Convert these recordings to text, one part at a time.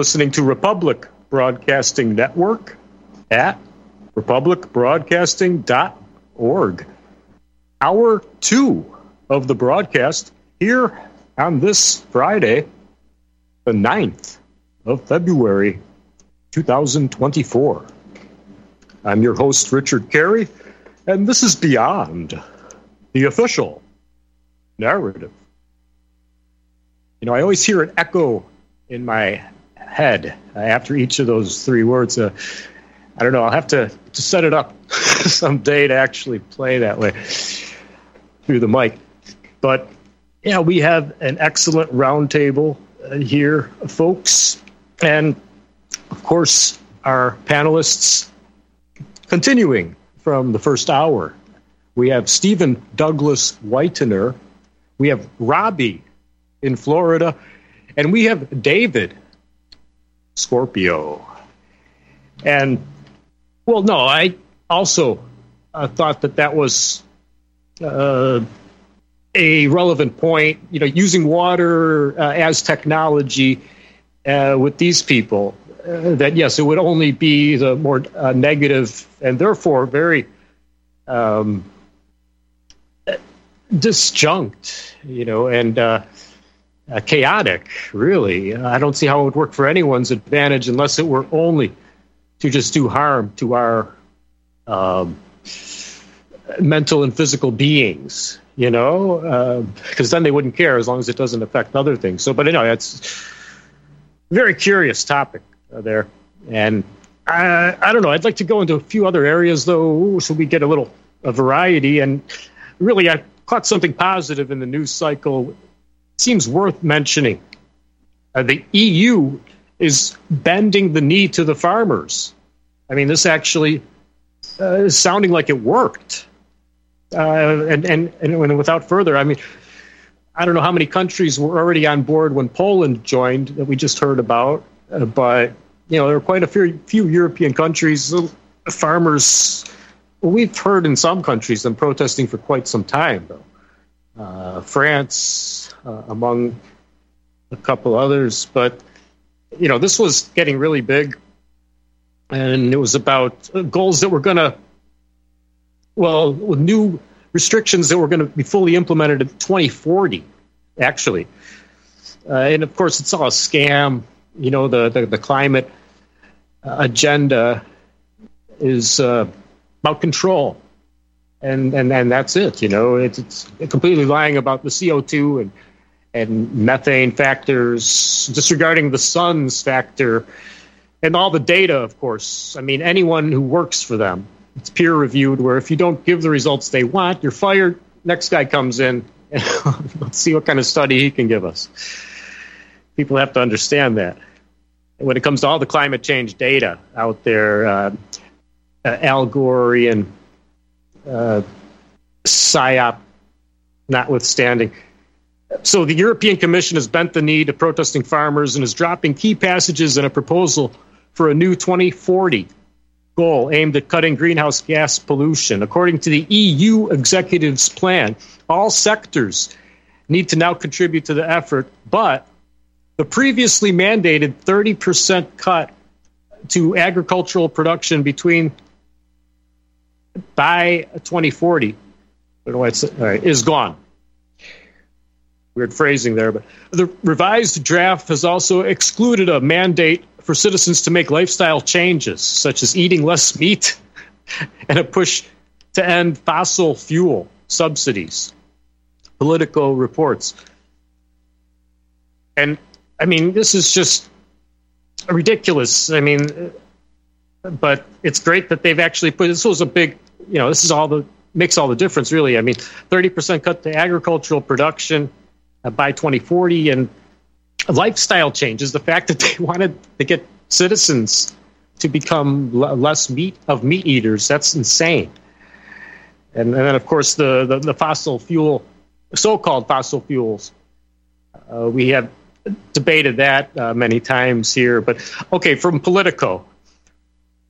listening to Republic Broadcasting Network at republicbroadcasting.org. Hour two of the broadcast here on this Friday, the 9th of February, 2024. I'm your host, Richard Kary, and this is Beyond the Official Narrative. You know, I always hear an echo in my head after each of those three words. Uh, I don't know. I'll have to, to set it up someday to actually play that way through the mic. But yeah, we have an excellent roundtable uh, here, folks. And of course, our panelists continuing from the first hour. We have Steven Douglas Whitener. We have Robbie in Florida. And we have David Scorpio. And, well, no, I also uh, thought that that was uh, a relevant point. You know, using water uh, as technology uh, with these people, uh, that yes, it would only be the more uh, negative and therefore very um, disjunct, you know, and uh, chaotic, really. I don't see how it would work for anyone's advantage unless it were only to just do harm to our um, mental and physical beings, you know, because uh, then they wouldn't care as long as it doesn't affect other things. So, but anyway, it's very curious topic uh, there. And I, I don't know, I'd like to go into a few other areas, though, so we get a little a variety. And really, I caught something positive in the news cycle seems worth mentioning. Uh, the EU is bending the knee to the farmers. I mean, this actually uh, is sounding like it worked. Uh, and, and, and without further, I mean, I don't know how many countries were already on board when Poland joined that we just heard about, uh, but you know there are quite a few, few European countries. Farmers, we've heard in some countries them protesting for quite some time, though. Uh, France, uh, among a couple others. But you know, this was getting really big, and it was about goals that were going to, well, new restrictions that were going to be fully implemented in 2040, actually. Uh, and of course, it's all a scam. You know, the the, the climate agenda is uh, about control and and and that's it. You know, it's, it's completely lying about the CO two and and methane factors, disregarding the sun's factor, and all the data. Of course, I mean anyone who works for them, it's peer reviewed. Where if you don't give the results they want, you're fired. Next guy comes in. And let's see what kind of study he can give us. People have to understand that. when it comes to all the climate change data out there, uh, uh, Al Gore and uh, psyop notwithstanding. So the European Commission has bent the knee to protesting farmers and is dropping key passages in a proposal for a new 2040 goal aimed at cutting greenhouse gas pollution. According to the EU executive's plan, all sectors need to now contribute to the effort, but the previously mandated 30% cut to agricultural production between by 2040, is gone. Weird phrasing there, but the revised draft has also excluded a mandate for citizens to make lifestyle changes, such as eating less meat and a push to end fossil fuel subsidies. Political reports. And I mean, this is just ridiculous. I mean, but it's great that they've actually put this was a big you know this is all the makes all the difference really i mean 30% cut to agricultural production by 2040 and lifestyle changes the fact that they wanted to get citizens to become less meat of meat eaters that's insane. And, and then of course the, the, the fossil fuel so-called fossil fuels. Uh, we have debated that uh, many times here but okay from politico.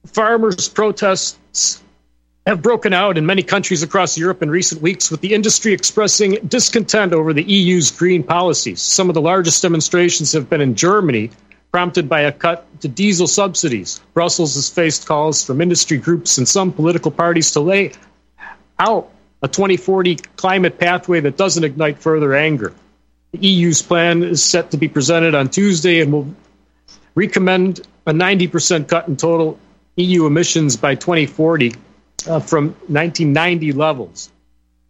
Farmers' protests have broken out in many countries across Europe in recent weeks, with the industry expressing discontent over the EU's green policies. Some of the largest demonstrations have been in Germany, prompted by a cut to diesel subsidies. Brussels has faced calls from industry groups and some political parties to lay out a 2040 climate pathway that doesn't ignite further anger. The EU's plan is set to be presented on Tuesday and will recommend a 90% cut in total EU emissions by 2040 uh, from 1990 levels.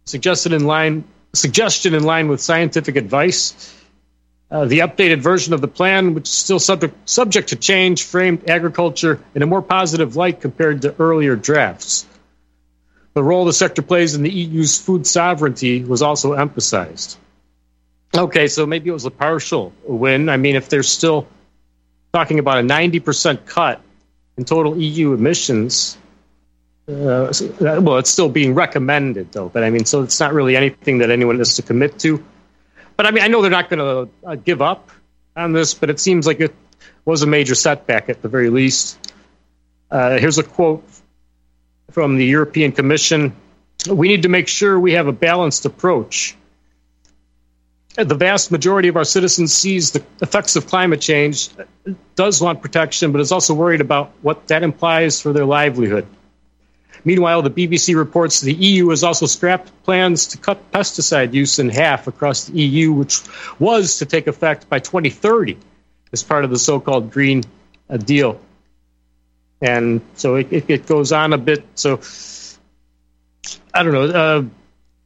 Suggested in line, suggestion in line with scientific advice. Uh, the updated version of the plan, which is still subject, subject to change, framed agriculture in a more positive light compared to earlier drafts. The role the sector plays in the EU's food sovereignty was also emphasized. Okay, so maybe it was a partial win. I mean, if they're still talking about a 90% cut in total EU emissions, uh, well, it's still being recommended, though. But I mean, so it's not really anything that anyone has to commit to. But I mean, I know they're not going to uh, give up on this, but it seems like it was a major setback at the very least. Uh, here's a quote from the European Commission We need to make sure we have a balanced approach. The vast majority of our citizens sees the effects of climate change, does want protection, but is also worried about what that implies for their livelihood. Meanwhile, the BBC reports the EU has also scrapped plans to cut pesticide use in half across the EU, which was to take effect by 2030 as part of the so called Green Deal. And so it, it, it, goes on a bit. So I don't know. Uh,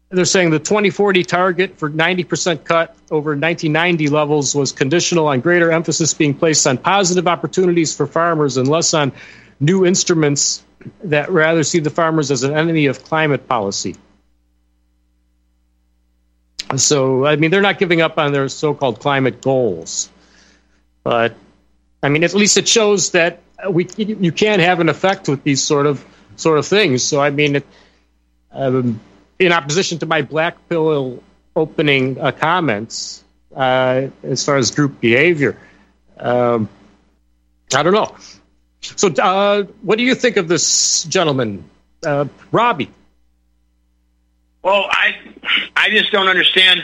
they're saying the 2040 target for 90% cut over 1990 levels was conditional on greater emphasis being placed on positive opportunities for farmers and less on new instruments that rather see the farmers as an enemy of climate policy. So, I mean, they're not giving up on their so called climate goals. But, I mean, at least it shows that we you can have an effect with these sort of sort of things. So, I mean, it, um, in opposition to my black pill opening uh, comments uh, as far as group behavior, um, I don't know. So, uh, what do you think of this gentleman, uh, Robbie? Well, I I just don't understand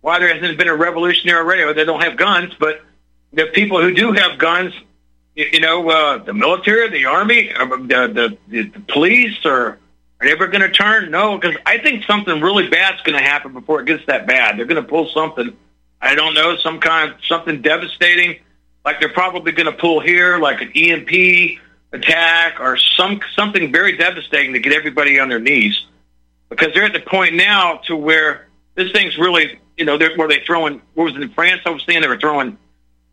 why there hasn't been a revolutionary already. They don't have guns, but the people who do have guns, you, you know, uh, the military, the army, uh, the, the, the police, or are ever going to turn? No, because I think something really bad's going to happen before it gets that bad. They're going to pull something. I don't know, some kind something devastating like they're probably going to pull here, like an EMP attack or some something very devastating to get everybody on their knees, because they're at the point now to where this thing's really, you know, they're, where they throwing. What was it in France? I was seeing they were throwing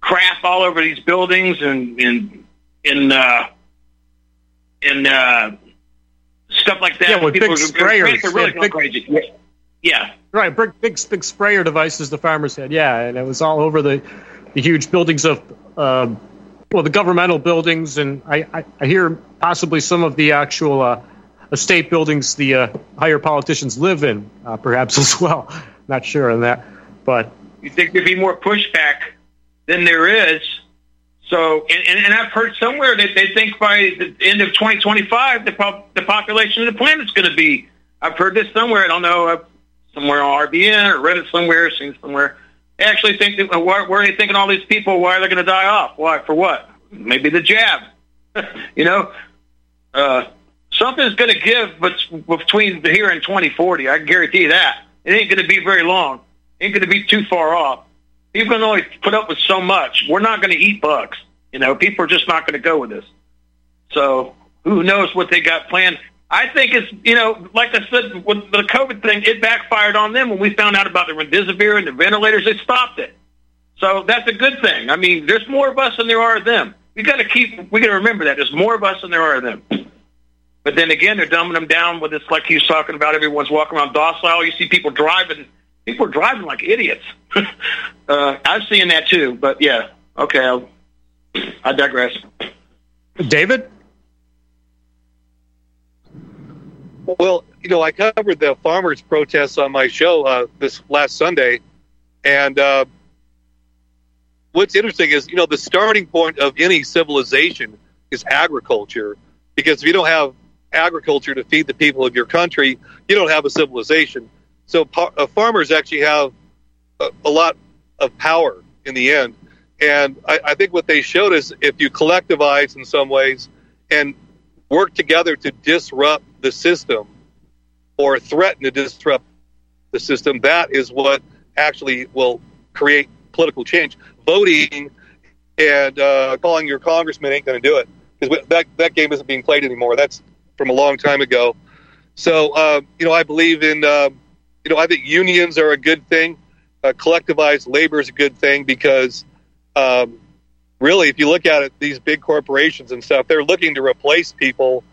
crap all over these buildings and in in uh, in uh, stuff like that. Yeah, with People big sprayers. Are really yeah, big, crazy. Yeah. yeah. Right, big, big big sprayer devices the farmers had. Yeah, and it was all over the the huge buildings of uh, well, the governmental buildings, and I, I, I, hear possibly some of the actual uh, estate buildings the uh, higher politicians live in, uh, perhaps as well. Not sure on that, but you think there'd be more pushback than there is. So, and, and I've heard somewhere that they think by the end of 2025, the, the population of the planet's going to be. I've heard this somewhere. I don't know, uh, somewhere on RBN or read it somewhere, seen somewhere actually think that, why, where are they thinking all these people? Why are they going to die off? Why? For what? Maybe the jab. you know, uh, something's going to give but between here and 2040. I guarantee you that. It ain't going to be very long. Ain't going to be too far off. People can only put up with so much. We're not going to eat bugs. You know, people are just not going to go with this. So who knows what they got planned? I think it's, you know, like I said, with the COVID thing, it backfired on them when we found out about the remdesivir and the ventilators. They stopped it. So that's a good thing. I mean, there's more of us than there are of them. We got to keep, we got to remember that. There's more of us than there are of them. But then again, they're dumbing them down with this, like he was talking about, everyone's walking around docile. You see people driving, people are driving like idiots. uh, I've seen that too, but yeah, okay, I'll, I digress. David? Well, you know, I covered the farmers' protests on my show uh, this last Sunday, and uh, what's interesting is, you know, the starting point of any civilization is agriculture, because if you don't have agriculture to feed the people of your country, you don't have a civilization. So uh, farmers actually have a, a, lot of power in the end. And I, I think what they showed is if you collectivize in some ways and work together to disrupt the system or threaten to disrupt the system, that is what actually will create political change. Voting and uh, calling your congressman ain't going to do it because that that game isn't being played anymore. That's from a long time ago. So uh, you know, I believe in uh, you know, I think unions are a good thing. Uh, collectivized labor is a good thing because um, really, if you look at it, these big corporations and stuff, they're looking to replace people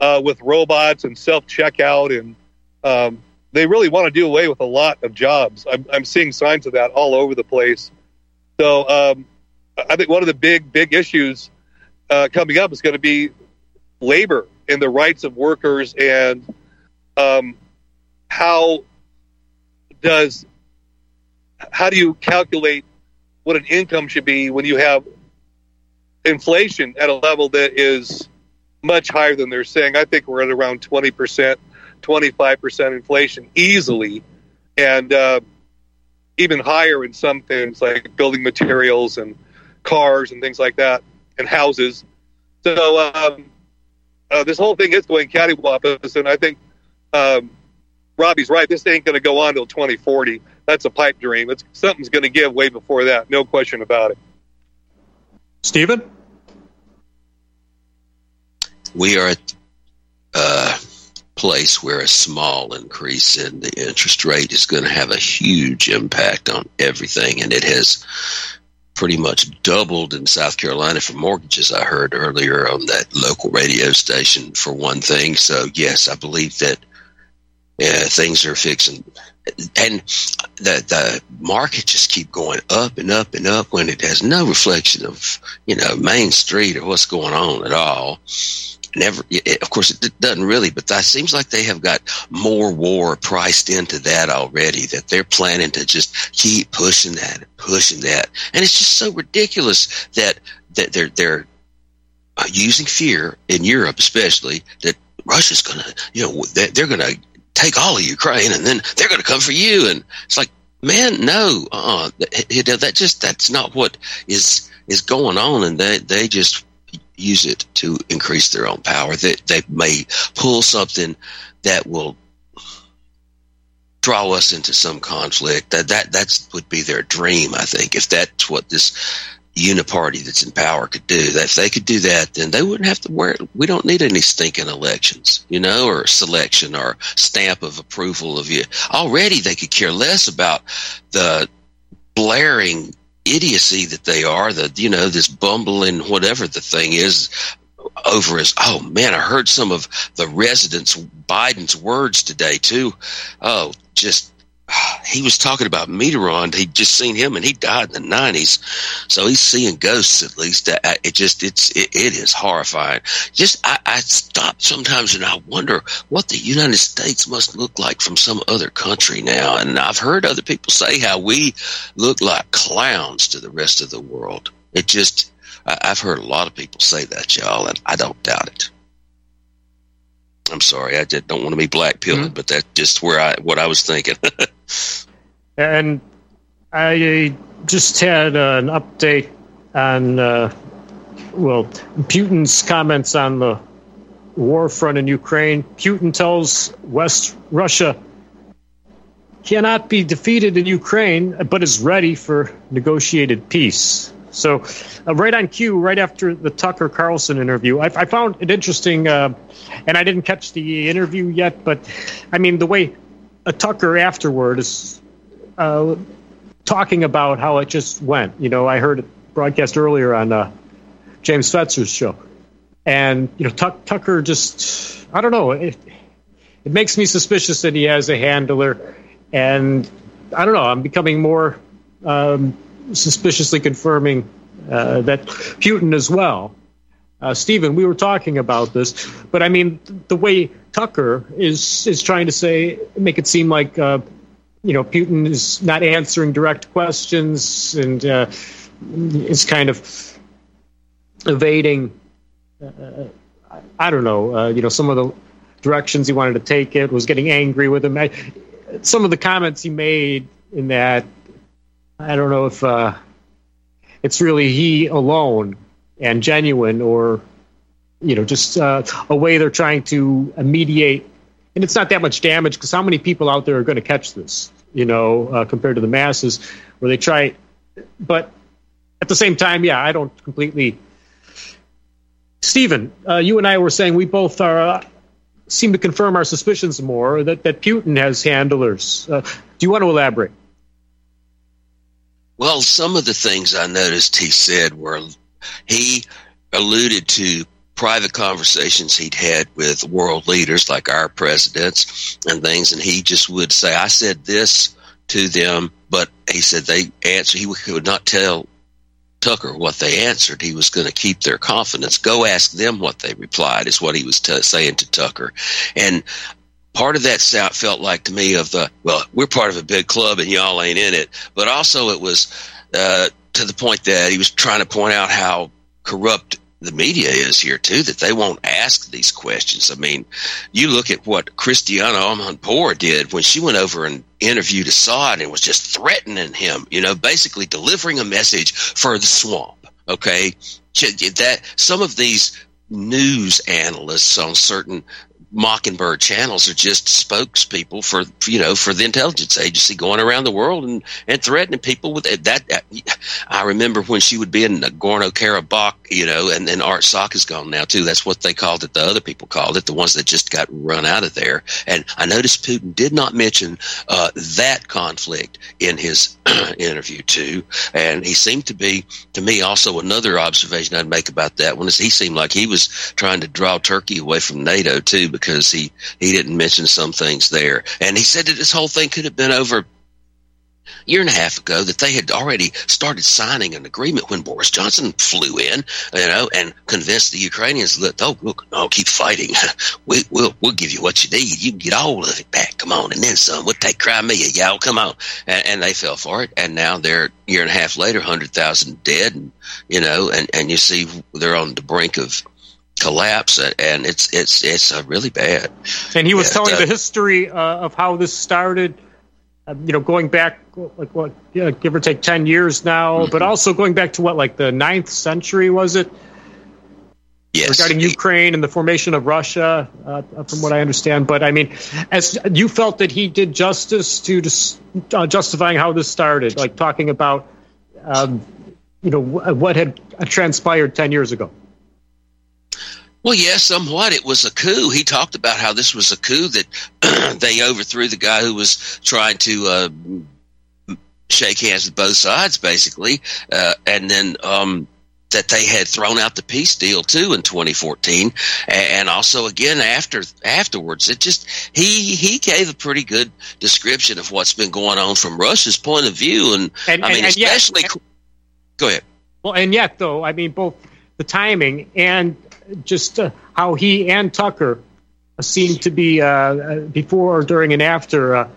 uh, with robots and self checkout, and um, they really want to do away with a lot of jobs. I'm, I'm seeing signs of that all over the place. So um, I think one of the big, big issues uh, coming up is going to be labor and the rights of workers and um, how does how do you calculate what an income should be when you have inflation at a level that is much higher than they're saying. I think we're at around 20%, 25% inflation easily, and uh, even higher in some things like building materials and cars and things like that, and houses. So um, uh, this whole thing is going cattywampus, and I think um, Robbie's right. This ain't going to go on till 2040. That's a pipe dream. It's, something's going to give way before that. No question about it. Steven? We are at a place where a small increase in the interest rate is going to have a huge impact on everything, and it has pretty much doubled in South Carolina for mortgages. I heard earlier on that local radio station for one thing. So yes, I believe that yeah, things are fixing, and the the market just keep going up and up and up when it has no reflection of you know Main Street or what's going on at all. Never, of course, it doesn't really, but that seems like they have got more war priced into that already. That they're planning to just keep pushing that, and pushing that, and it's just so ridiculous that that they're they're uh, using fear in Europe, especially that Russia's going to, you know, they're going to take all of Ukraine and then they're going to come for you. And it's like, man, no, uh, that just, that's not what is, is going on. And they, they just use it to increase their own power. They, they may pull something that will draw us into some conflict. That, that, that's would be their dream. I think if that's what this uniparty that's in power could do. That if they could do that, then they wouldn't have to wear. We don't need any stinking elections, you know, or selection or stamp of approval of you. Already, they could care less about the blaring idiocy that they are. The you know this bumbling whatever the thing is over as oh man, I heard some of the residents Biden's words today too. Oh, just he was talking about Mitterrand. He'd just seen him, and he died in the nineties. So he's seeing ghosts at least. Uh, uh, it just it's it, it is horrifying. Just I, I stop sometimes and I wonder what the United States must look like from some other country now. And I've heard other people say how we look like clowns to the rest of the world. It just I, I've heard a lot of people say that, y'all, and I don't doubt it. I'm sorry, I just don't want to be black pilling, mm-hmm. but that's just where I what I was thinking. and I just had an update on uh, well Putin's comments on the war front in Ukraine. Putin tells West Russia cannot be defeated in Ukraine, but is ready for negotiated peace. So, uh, right on cue, right after the Tucker Carlson interview, I, I found it interesting, uh, and I didn't catch the interview yet, but I mean, the way a Tucker afterward is uh, talking about how it just went. You know, I heard it broadcast earlier on uh, James Fetzer's show, and you know, Tuck, Tucker just, I don't know, it, it makes me suspicious that he has a handler, and I don't know, I'm becoming more. Um, suspiciously confirming uh, that Putin as well. Uh, Steven, we were talking about this, but I mean, the way Tucker is is trying to say, make it seem like uh, you know Putin is not answering direct questions and uh, is kind of evading uh, I don't know, uh, you know, some of the directions he wanted to take it, was getting angry with him. I, some of the comments he made in that, I don't know if uh, it's really he alone and genuine or, you know, just uh, a way they're trying to mediate. And it's not that much damage because how many people out there are going to catch this, you know, uh, compared to the masses where they try. But at the same time, yeah, I don't completely. Steven, uh, you and I were saying we both are uh, seem to confirm our suspicions more that, that Putin has handlers. Uh, do you want to elaborate? Well, some of the things I noticed he said were he alluded to private conversations he'd had with world leaders like our presidents and things, and he just would say, I said this to them, but he said they answered. He would not tell Tucker what they answered. He was going to keep their confidence. Go ask them what they replied, is what he was t- saying to Tucker. And part of that sound felt like to me of the, well, we're part of a big club and y'all ain't in it. But also it was uh, to the point that he was trying to point out how corrupt the media is here too that they won't ask these questions. I mean, you look at what Christiane Amanpour did when she went over and interviewed Assad and was just threatening him, you know, basically delivering a message for the swamp. Okay, that some of these news analysts on certain Mockingbird channels are just spokespeople for you know for the intelligence agency going around the world and, and threatening people with that. I remember when she would be in Nagorno Karabakh, you know, and then Artsakh is gone now too. That's what they called it. The other people called it the ones that just got run out of there. And I noticed Putin did not mention uh, that conflict in his interview too. And he seemed to be, to me, also another observation I'd make about that one is he seemed like he was trying to draw Turkey away from NATO too because he he didn't mention some things there, and he said that this whole thing could have been over year and a half ago that they had already started signing an agreement when Boris Johnson flew in, you know, and convinced the Ukrainians that oh look, no, keep fighting. We, will we'll give you what you need. You can get all of it back. Come on, and then some. We'll take Crimea. Y'all come on, and, and they fell for it. And now they're year and a half later, hundred thousand dead, and you know, and and you see they're on the brink of collapse, and it's it's it's uh, really bad. And he was yeah, telling uh, the history uh, of how this started. Uh, you know, going back like what, yeah, give or take ten years now, mm-hmm. but also going back to what, like the ninth century, was it? Yes. Regarding Ukraine and the formation of Russia, uh, from what I understand. But I mean, as you felt that he did justice to just, uh, justifying how this started, like talking about, um, you know, what had transpired ten years ago. Well, yes, yeah, somewhat. It was a coup. He talked about how this was a coup that they overthrew the guy who was trying to uh, shake hands with both sides, basically, uh, and then um, that they had thrown out the peace deal too in 2014, and also again after afterwards. It just he he gave a pretty good description of what's been going on from Russia's point of view, and, and I mean, and, and especially. Yet, go ahead. Well, and yet though, I mean, both the timing and just uh, how he and Tucker seem to be uh, before, or during, and after uh,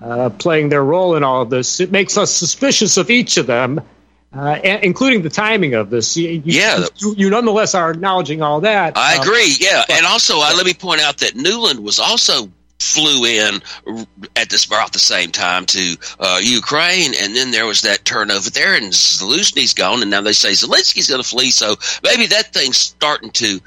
uh, playing their role in all of this. It makes us suspicious of each of them, uh, including the timing of this. You, yeah, you, you, nonetheless are acknowledging all that. I agree. Yeah, but, and also let me point out that Nuland was also flew in at this about the same time to uh, Ukraine, and then there was that turnover there, and Zelensky's gone, and now they say Zelensky's going to flee. So maybe that thing's starting to.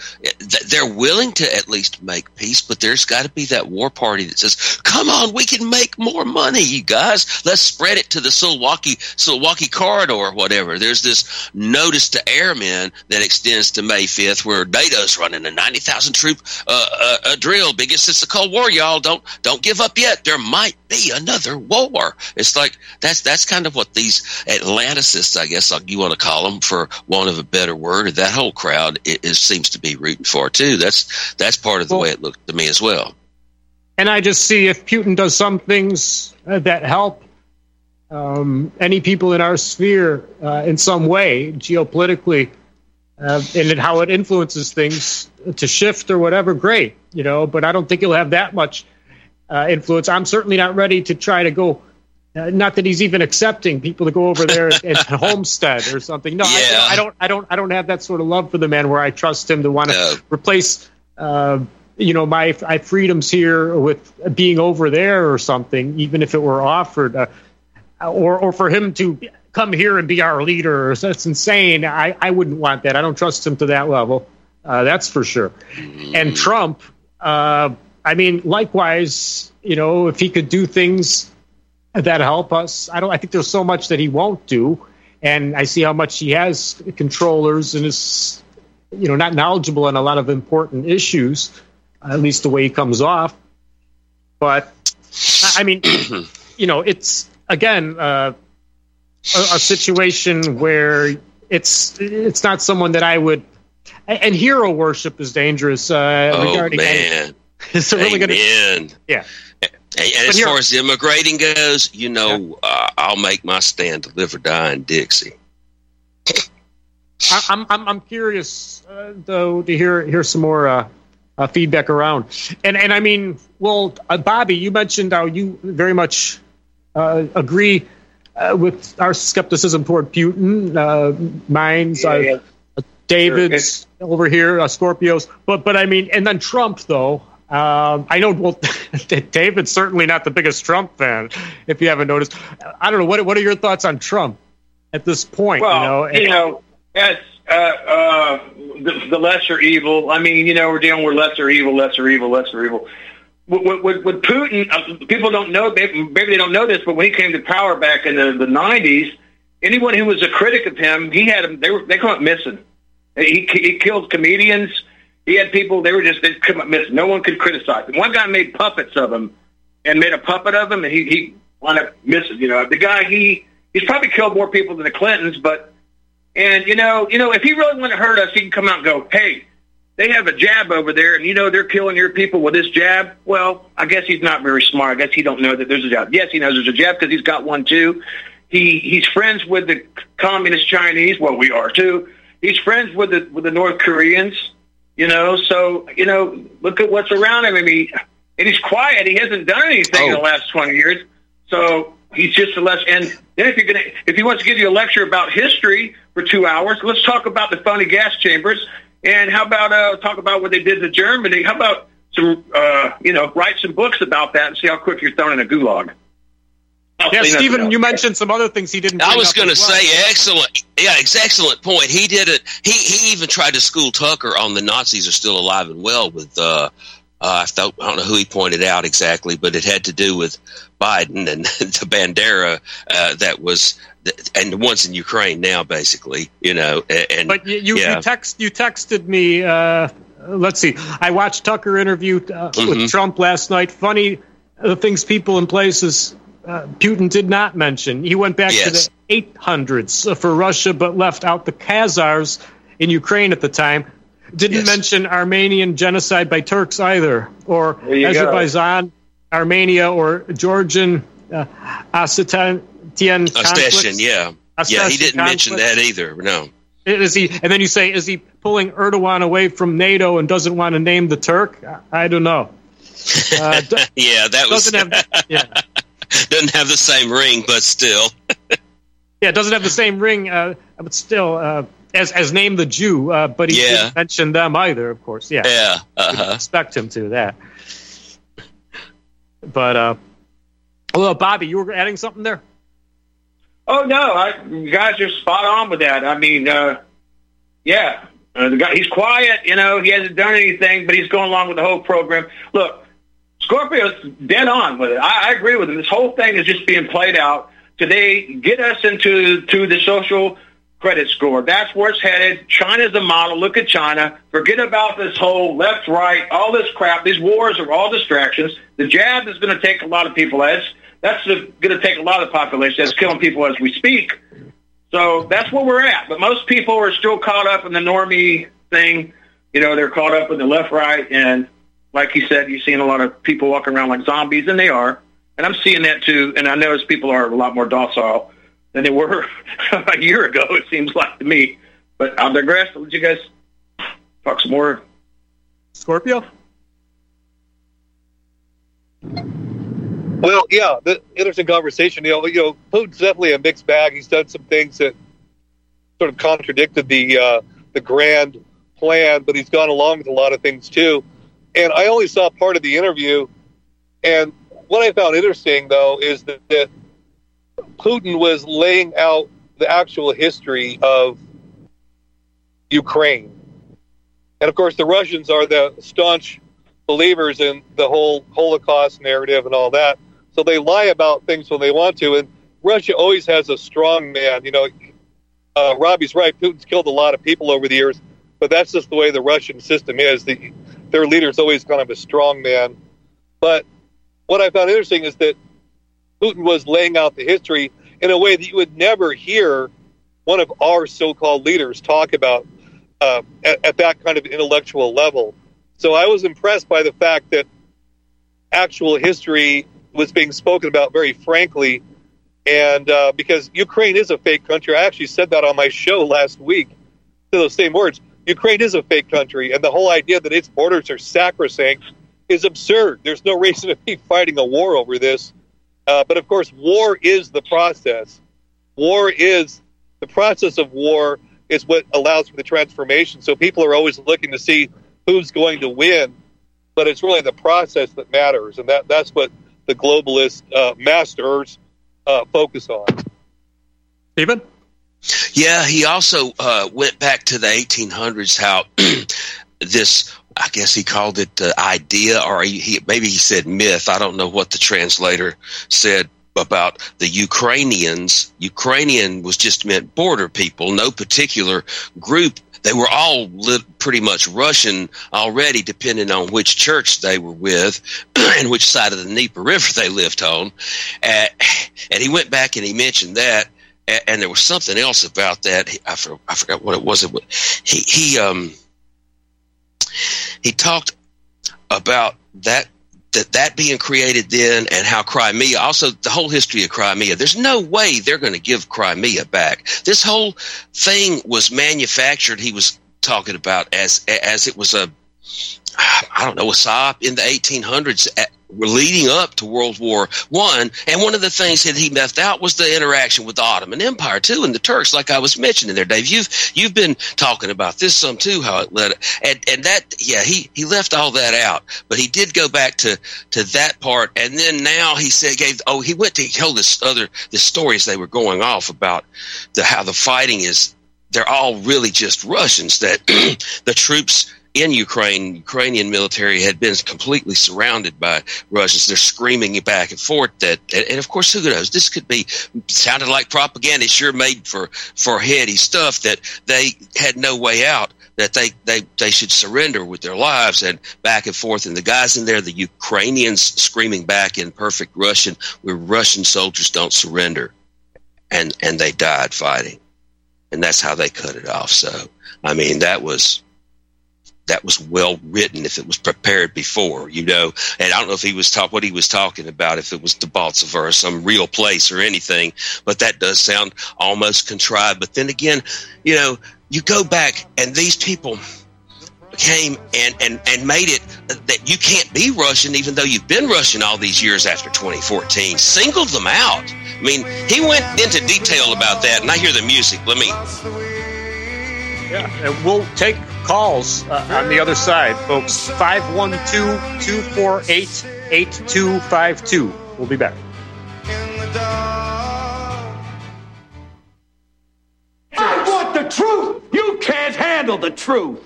They're willing to at least make peace, but there's got to be that war party that says, "Come on, we can make more money, you guys. Let's spread it to the Suwalki Suwalki corridor, or whatever." There's this notice to airmen that extends to May 5th, where NATO's running a 90,000 troop uh, uh, drill, biggest since the Cold War, y'all don't don't give up yet. There might be another war. It's like that's that's kind of what these Atlanticists, I guess you want to call them, for want of a better word, that whole crowd it, it seems to be rooting for too. That's that's part of the well, way it looked to me as well. And I just see if Putin does some things uh, that help um, any people in our sphere uh, in some way geopolitically uh, and how it influences things to shift or whatever, great, you know. But I don't think he'll have that much uh, influence. I'm certainly not ready to try to go Uh, not that he's even accepting people to go over there and homestead or something. No, Yeah. I, I don't. I don't. I don't have that sort of love for the man where I trust him to want to No. replace, uh, you know, my, my freedoms here with being over there or something, even if it were offered, uh, or or for him to come here and be our leader. That's insane. I, I wouldn't want that. I don't trust him to that level. Uh, that's for sure. And Trump, uh, I mean, likewise, you know, if he could do things that help us, I don't. I think there's so much that he won't do, and I see how much he has controllers and is, you know, not knowledgeable on a lot of important issues, at least the way he comes off. But I I mean, you know, it's again uh, a, a situation where it's it's not someone that I would. And hero worship is dangerous. Uh, Oh regarding man, it's really amen. yeah. And, and as far as immigrating goes, you know, uh, I'll make my stand to live or die in Dixie. I, I'm I'm I'm curious uh, though to hear hear some more uh, uh, feedback around, and and I mean, well, uh, Bobby, you mentioned how you very much uh, agree uh, with our skepticism toward Putin. Uh, mine's uh, Yeah, David's over here, uh, Scorpios, but but I mean, and then Trump though. Um, I know. Well, David's certainly not the biggest Trump fan. If you haven't noticed, I don't know. What what are your thoughts on Trump at this point? Well, you know, and- that's uh, uh, the, the lesser evil. I mean, you know, we're dealing with lesser evil, lesser evil, lesser evil. With, with, with Putin, uh, people don't know. Maybe, they don't know this, but when he came to power back in the, the '90s, anyone who was a critic of him, he had them. They were they come up missing. He he killed comedians. He had people. They were just they come up missing. No one could criticize him. One guy made puppets of him and made a puppet of him, and he he wound up missing. You know, the guy he he's probably killed more people than the Clintons, but and you know, you know, if he really wanted to hurt us, he can come out and go, "Hey, they have a jab over there, and you know they're killing your people with this jab." Well, I guess he's not very smart. I guess he don't know that there's a jab. Yes, he knows there's a jab because he's got one too. He he's friends with the communist Chinese. Well, we are too. He's friends with the with the North Koreans. You know, so you know, look at what's around him. I mean, and he's quiet. He hasn't done anything in the Oh. last twenty years. So he's just a less. And then if you're gonna, if he wants to give you a lecture about history for two hours, let's talk about the phony gas chambers. And how about uh, talk about what they did to Germany? How about some, uh, you know, write some books about that and see how quick you're thrown in a gulag. I'll Yeah, say Steven, else. you mentioned some other things he didn't. I was going to as well. say excellent. Yeah, it's excellent point. He did it. He he even tried to school Tucker on the Nazis are still alive and well with. Uh, uh, I, thought, I don't know who he pointed out exactly, but it had to do with Biden and the Bandera uh, that was, and the ones in Ukraine now, basically. You know, and But you you, Yeah. you text you texted me. Uh, let's see. I watched Tucker interview uh, Mhm. with Trump last night. Funny the things people in places uh, Putin did not mention. He went back to the 800s for Russia, but left out the Khazars in Ukraine at the time. Didn't Yes. mention Armenian genocide by Turks either, or you go. Azerbaijan, Armenia, or Georgian uh, Ossetian yeah, yeah. He didn't mention that either. No. Is he? And then you say, is he pulling Erdogan away from NATO and doesn't want to name the Turk? I, I don't know. Uh, Yeah, that was doesn't have yeah, doesn't have the same ring, but still. yeah, it doesn't have the same ring, uh, but still, uh, as as name the Jew. Uh, but he Yeah. didn't mention them either, of course. Yeah, Yeah. uh-huh. expect him to that. But uh, well, Bobby, you were adding something there. Oh no, I, you guys are spot on with that. I mean, uh, yeah, uh, the guy he's quiet. You know, he hasn't done anything, but he's going along with the whole program. Look, Scorpio's dead on with it. I, I agree with him. This whole thing is just being played out today. Get us into to the social credit score. That's where it's headed. China's the model. Look at China. Forget about this whole left, right, all this crap. These wars are all distractions. The jab is going to take a lot of people. That's that's going to take a lot of the population. That's killing people as we speak. So that's where we're at. But most people are still caught up in the normie thing. You know, they're caught up in the left, right, and like you said, you're seeing a lot of people walking around like zombies, and they are. And I'm seeing that too. And I notice people are a lot more docile than they were a year ago. It seems like to me. But I'll digress. I'll let you guys talk some more. Scorpio. Well, yeah, the interesting conversation. You know, you know, Putin's definitely a mixed bag. He's done some things that sort of contradicted the uh, the grand plan, but he's gone along with a lot of things too. And I only saw part of the interview, and what I found interesting though is that, that Putin was laying out the actual history of Ukraine, and of course the Russians are the staunch believers in the whole Holocaust narrative and all that. So they lie about things when they want to. And Russia always has a strong man. You know, uh, Robbie's right. Putin's killed a lot of people over the years, but that's just the way the Russian system is. The, their leader's always kind of a strong man. But what I found interesting is that Putin was laying out the history in a way that you would never hear one of our so-called leaders talk about uh, at, at that kind of intellectual level. So I was impressed by the fact that actual history was being spoken about very frankly. And uh, because Ukraine is a fake country, I actually said that on my show last week to those same words. Ukraine is a fake country, and the whole idea that its borders are sacrosanct is absurd. There's no reason to be fighting a war over this. Uh, but of course, war is the process. War is the process of war is what allows for the transformation. So people are always looking to see who's going to win, but it's really the process that matters, and that that's what the globalist uh, masters uh, focus on. Steven. Yeah, he also uh, went back to the 1800s. How this, I guess he called it the idea, or he, he, maybe he said myth. I don't know what the translator said about the Ukrainians. Ukrainian was just meant border people, no particular group they were all li- pretty much Russian already, depending on which church they were with and which side of the Dnieper River they lived on. Uh, and he went back and he mentioned that. And there was something else about that. I, for, I forgot what it was. He he um he talked about that that that being created then and how Crimea also the whole history of Crimea. There's no way they're going to give Crimea back. This whole thing was manufactured he was talking about as as it was a I don't know a sop in the 1800s were leading up to World War One, and one of the things that he left out was the interaction with the Ottoman Empire too, and the Turks, like I was mentioning there, Dave. You've you've been talking about this some too, how it led, and and that yeah, he he left all that out, but he did go back to to that part, and then now he said gave oh he went to tell this other the stories they were going off about the how the fighting is they're all really just Russians that the troops in Ukraine, Ukrainian military had been completely surrounded by Russians. They're screaming back and forth that, and of course, who knows? This could be sounded like propaganda. It's sure made for for heady stuff that they had no way out. That they, they, they should surrender with their lives and back and forth. And the guys in there, the Ukrainians screaming back in perfect Russian, where Russian soldiers don't surrender. And, and they died fighting. And that's how they cut it off. So, I mean, that was, that was well written if it was prepared before, you know. And I don't know if he was talk what he was talking about, if it was Debaltseve or some real place or anything, but that does sound almost contrived. But then again, you know, you go back and these people came and, and, and made it that you can't be Russian even though you've been Russian all these years after 2014. Singled them out. I mean, he went into detail about that, and I hear the music. Let me. Yeah, and we'll take calls uh, on the other side, folks. 512 248 8252. We'll be back. I want the truth! You can't handle the truth!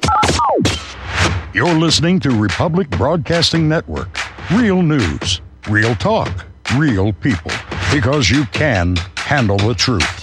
You're listening to Republic Broadcasting Network. Real news, real talk, real people. Because you can handle the truth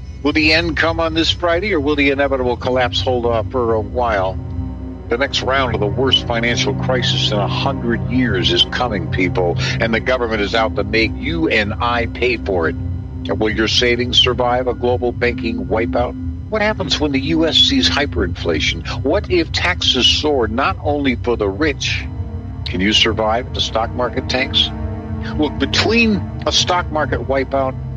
Will the end come on this Friday, or will the inevitable collapse hold off for a while? The next round of the worst financial crisis in a hundred years is coming, people, and the government is out to make you and I pay for it. Will your savings survive a global banking wipeout? What happens when the U.S. sees hyperinflation? What if taxes soar not only for the rich? Can you survive the stock market tanks? Look, between a stock market wipeout,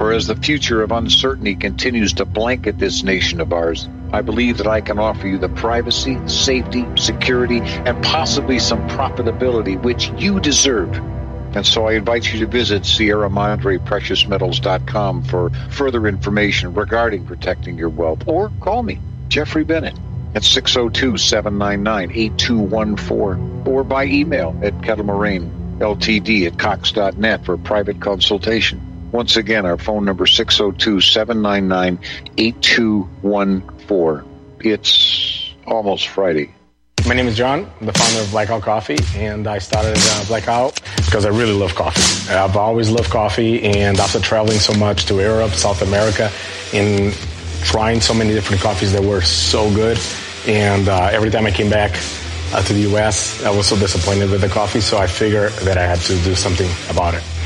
For as the future of uncertainty continues to blanket this nation of ours, I believe that I can offer you the privacy, safety, security, and possibly some profitability which you deserve. And so I invite you to visit Sierra Madre PreciousMetals.com for further information regarding protecting your wealth. Or call me, Jeffrey Bennett, at 602 799 8214, or by email at kettlemoraine, ltd at cox.net for private consultation. Once again, our phone number 602-799-8214. It's almost Friday. My name is John. I'm the founder of Blackout Coffee, and I started uh, Blackout because I really love coffee. I've always loved coffee, and after traveling so much to Europe, South America, and trying so many different coffees that were so good, and uh, every time I came back uh, to the U.S., I was so disappointed with the coffee, so I figured that I had to do something about it.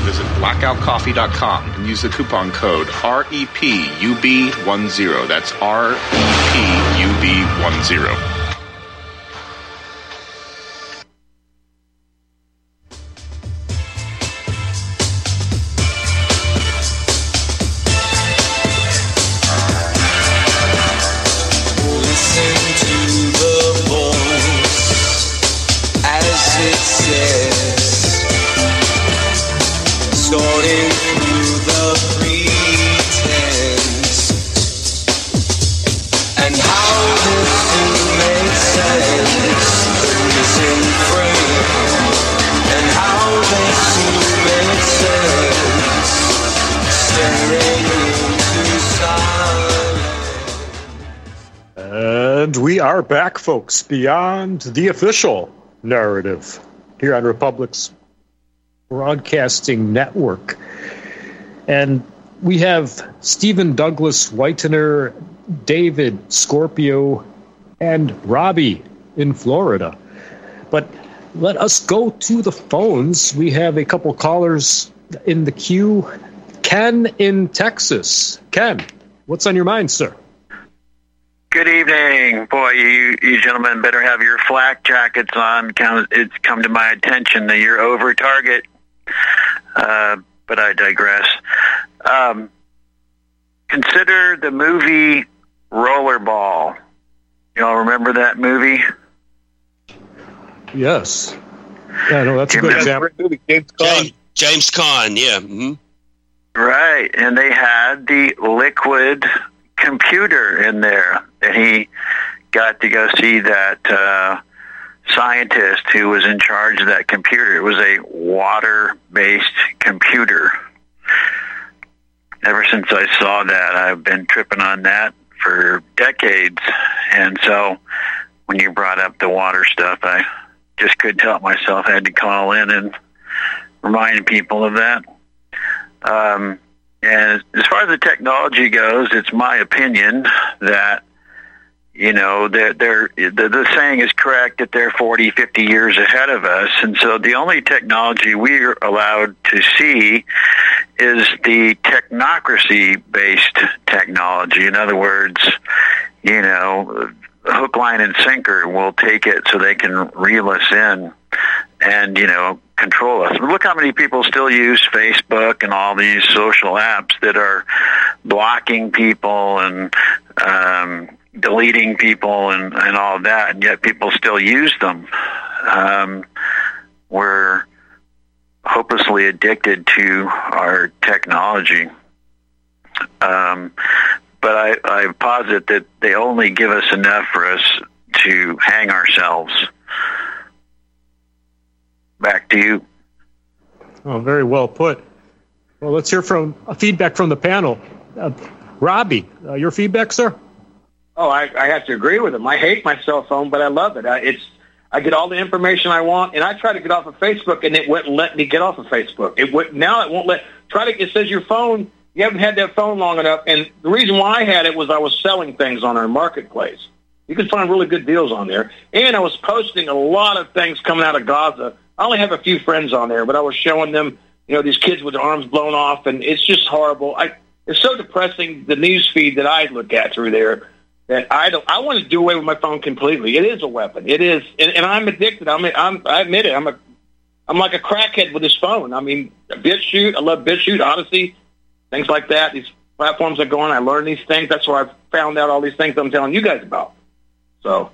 visit blackoutcoffee.com and use the coupon code REPUB10. That's REPUB10. Folks, beyond the official narrative here on Republic's Broadcasting Network. And we have Steven Douglas Whitener, David Scorpio, and Robbie in Florida. But let us go to the phones. We have a couple callers in the queue. Ken in Texas. Ken, what's on your mind, sir? Good evening. Boy, you, you gentlemen better have your flak jackets on. It's come to my attention that you're over target. Uh, but I digress. Um, consider the movie Rollerball. Y'all remember that movie? Yes. Yeah, no, that's a good example. James Caan. James Caan, yeah. Mm-hmm. Right, and they had the liquid computer in there, and he got to go see that uh, scientist who was in charge of that computer. It was a water-based computer. Ever since I saw that, I've been tripping on that for decades, and so when you brought up the water stuff, I just couldn't help myself. I had to call in and remind people of that. Um, and as far as the technology goes, it's my opinion that you know they're, they're, the, the saying is correct that they're 40 50 years ahead of us and so the only technology we're allowed to see is the technocracy based technology in other words you know hook line and sinker will take it so they can reel us in and you know control us. Look how many people still use Facebook and all these social apps that are blocking people and deleting people and, and all that, and yet people still use them. Um, we're hopelessly addicted to our technology. Um, but I, I posit that they only give us enough for us to hang ourselves. Back to you. Oh, very well put. Well, let's hear from uh, feedback from the panel. Uh, Robbie, uh, your feedback, sir? Oh, I, I have to agree with him. I hate my cell phone, but I love it. I, it's I get all the information I want, and I try to get off of Facebook, and it wouldn't let me get off of Facebook. It would now it won't let. Try to. It says your phone. You haven't had that phone long enough, and the reason why I had it was I was selling things on our marketplace. You can find really good deals on there, and I was posting a lot of things coming out of Gaza. I only have a few friends on there, but I was showing them, you know, these kids with their arms blown off, and it's just horrible. I it's so depressing the news feed that I look at through there that I don't. I want to do away with my phone completely. It is a weapon. It is, and, and I'm addicted. I'm, I'm. I admit it. I'm a. I'm like a crackhead with this phone. I mean, BitChute. I love BitChute, Odysee, things like that. These platforms are going. I learn these things. That's where I found out all these things I'm telling you guys about. So,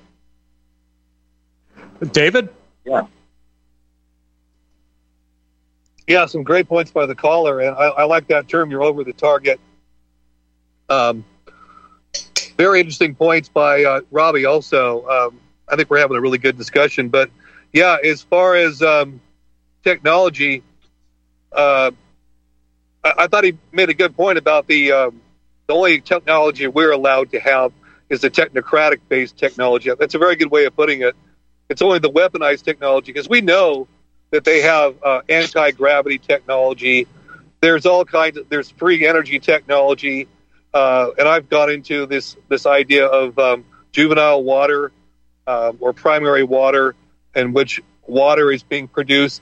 David. Yeah. Yeah, some great points by the caller, and I, I like that term. You're over the target. Um, very interesting points by uh, Robbie. Also, um, I think we're having a really good discussion. But yeah, as far as um, technology, uh, I, I, thought he made a good point about the um, the only technology we're allowed to have is the technocratic based technology. That's a very good way of putting it. It's only the weaponized technology because we know that they have uh, anti gravity technology. There's all kinds of there's free energy technology, uh, and I've got into this this idea of um, juvenile water um, or primary water, in which water is being produced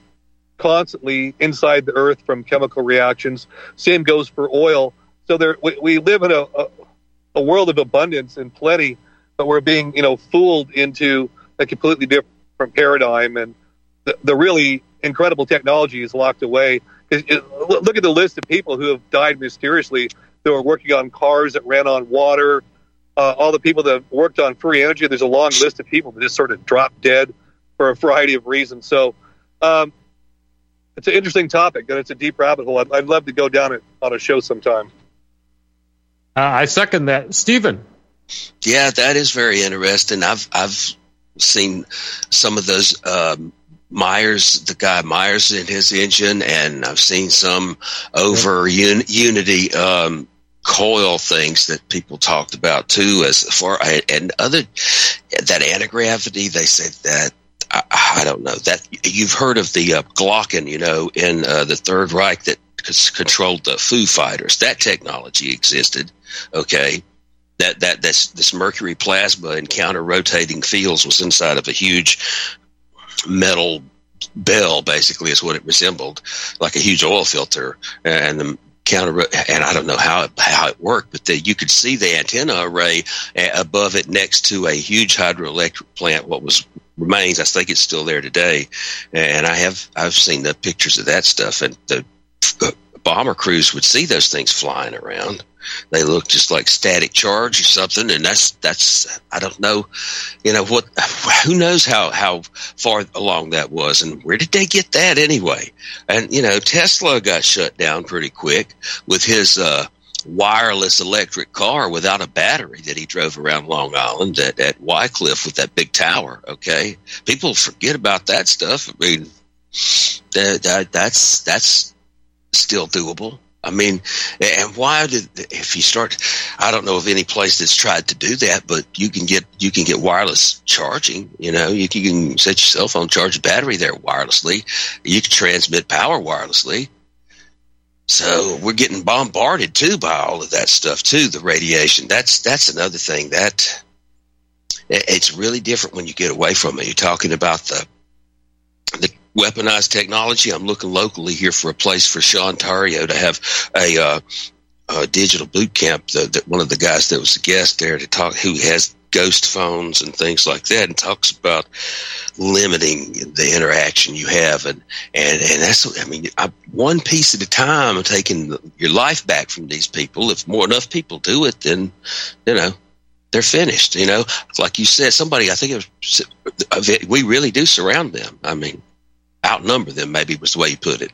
constantly inside the earth from chemical reactions. Same goes for oil. So there, we, we live in a, a, a world of abundance and plenty, but we're being you know fooled into a completely different paradigm and the, the really incredible technology is locked away. Look at the list of people who have died mysteriously who were working on cars that ran on water. Uh, all the people that worked on free energy. There's a long list of people that just sort of dropped dead for a variety of reasons. So um, it's an interesting topic, and it's a deep rabbit hole. I'd, I'd love to go down it on a show sometime. Uh, I second that, Steven. Yeah, that is very interesting. I've I've seen some of those um, Myers, the guy Myers in his engine, and I've seen some over un- Unity um, coil things that people talked about too. As far and other that anti gravity, they said that I, I, don't know that you've heard of the uh, Glocken, you know, in uh, the Third Reich that controlled the Foo Fighters. That technology existed. Okay, that that this this mercury plasma in counter rotating fields was inside of a huge metal bell basically is what it resembled like a huge oil filter and the counter and I don't know how it, how it worked but the, you could see the antenna array above it next to a huge hydroelectric plant what was remains I think it's still there today. And I have I've seen the pictures of that stuff and the bomber crews would see those things flying around they look just like static charge or something and that's that's i don't know you know what who knows how how far along that was and where did they get that anyway and you know tesla got shut down pretty quick with his uh wireless electric car without a battery that he drove around Long Island at, at Wycliffe with that big tower. Okay, people forget about that stuff. I mean, that, that that's that's still doable. I mean, and why did if you start? I don't know of any place that's tried to do that, but you can get you can get wireless charging. You know, you can, you can set your cell phone charge battery there wirelessly. You can transmit power wirelessly. So we're getting bombarded too by all of that stuff too. The radiation. That's that's another thing that it's really different when you get away from it. You're talking about the the weaponized technology. I'm looking locally here for a place for Sean Tario to have a, uh, a digital boot camp. The, one of the guys that was a guest there to talk, who has ghost phones and things like that, and talks about limiting the interaction you have, and and and that's I mean, I, one piece at a time, taking your life back from these people. If more enough people do it, then you know they're finished. You know, like you said, somebody I think it was, we really do surround them. I mean, outnumber them. Maybe was the way you put it.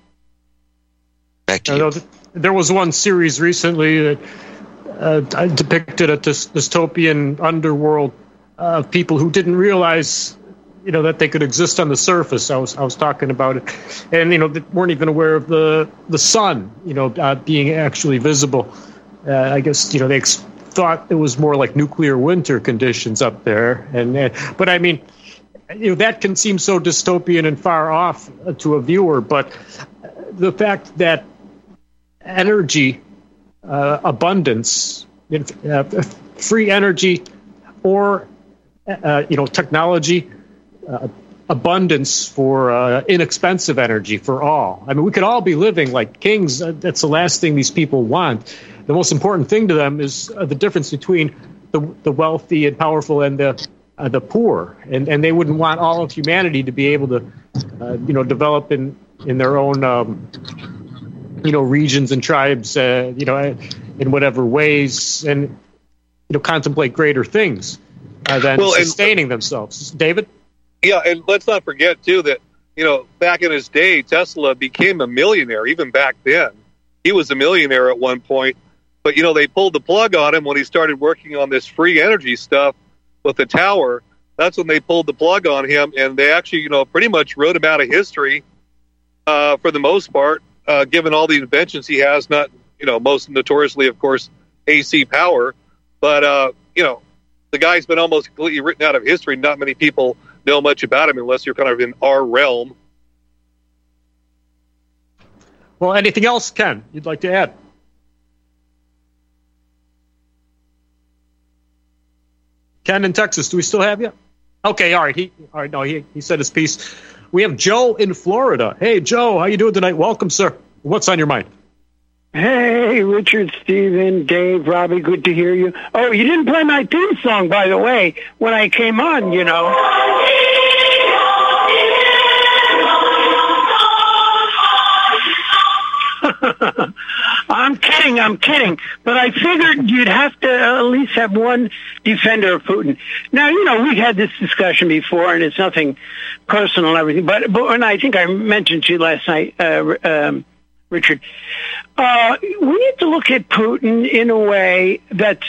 Back to you. There was one series recently that uh, depicted a dystopian underworld of people who didn't realize you know that they could exist on the surface. I was I was talking about it, and you know they weren't even aware of the the sun, you know, uh, being actually visible. Uh, I guess you know they ex- thought it was more like nuclear winter conditions up there, and uh, but I mean, you know that can seem so dystopian and far off to a viewer, but the fact that energy uh, abundance, uh, free energy, or uh, you know technology uh, abundance for uh, inexpensive energy for all. I mean, we could all be living like kings. Uh, that's the last thing these people want. The most important thing to them is the difference between the, the wealthy and powerful and the the poor, and and they wouldn't want all of humanity to be able to, you know, develop in in their own. Um, you know regions and tribes uh, you know in whatever ways and you know contemplate greater things uh, than well, sustaining and, themselves. David? Yeah and let's not forget too that you know back in his day tesla became a millionaire even back then. He was a millionaire at one point but you know they pulled the plug on him when he started working on this free energy stuff with the tower that's when they pulled the plug on him and they actually you know pretty much wrote him out of history uh, for the most part uh, given all the inventions he has, not, you know, most notoriously, of course, AC power. But, uh, you know, the guy's been almost completely written out of history. Not many people know much about him unless you're kind of in our realm. Well, anything else, Ken, you'd like to add? In Texas, do we still have you? Okay, all right. He, all right. No, he, he said his piece. We have Joe in Florida. Hey, Joe, how you doing tonight? Welcome, sir. What's on your mind? Hey, Richard, Steven, Dave, Robbie, good to hear you. Oh, you didn't play my theme song, by the way, when I came on, you know. I'm kidding, I'm kidding. But I figured you'd have to at least have one defender of Putin. Now, you know, we've had this discussion before, and it's nothing personal and everything. But, but and I think I mentioned to you last night, uh, um, Richard, uh, we need to look at Putin in a way that's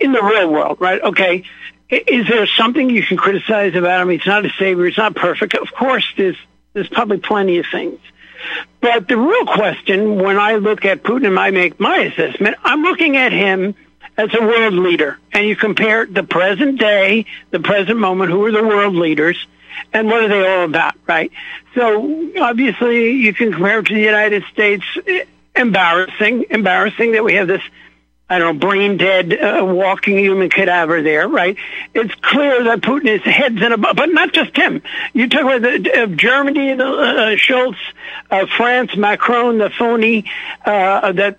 in the real world, right? Okay. Is there something you can criticize about him? It's not a savior. It's not perfect. Of course, there's there's probably plenty of things. But the real question, when I look at Putin and I make my assessment, I'm looking at him as a world leader. And you compare the present day, the present moment, who are the world leaders, and what are they all about, right? So obviously you can compare it to the United States. Embarrassing, embarrassing that we have this I don't know, brain dead, uh, walking human cadaver there, right? It's clear that Putin is heads in a, but not just him. You talk about the, uh, Germany, the, uh, Scholz, uh, France, Macron, the phony, uh, that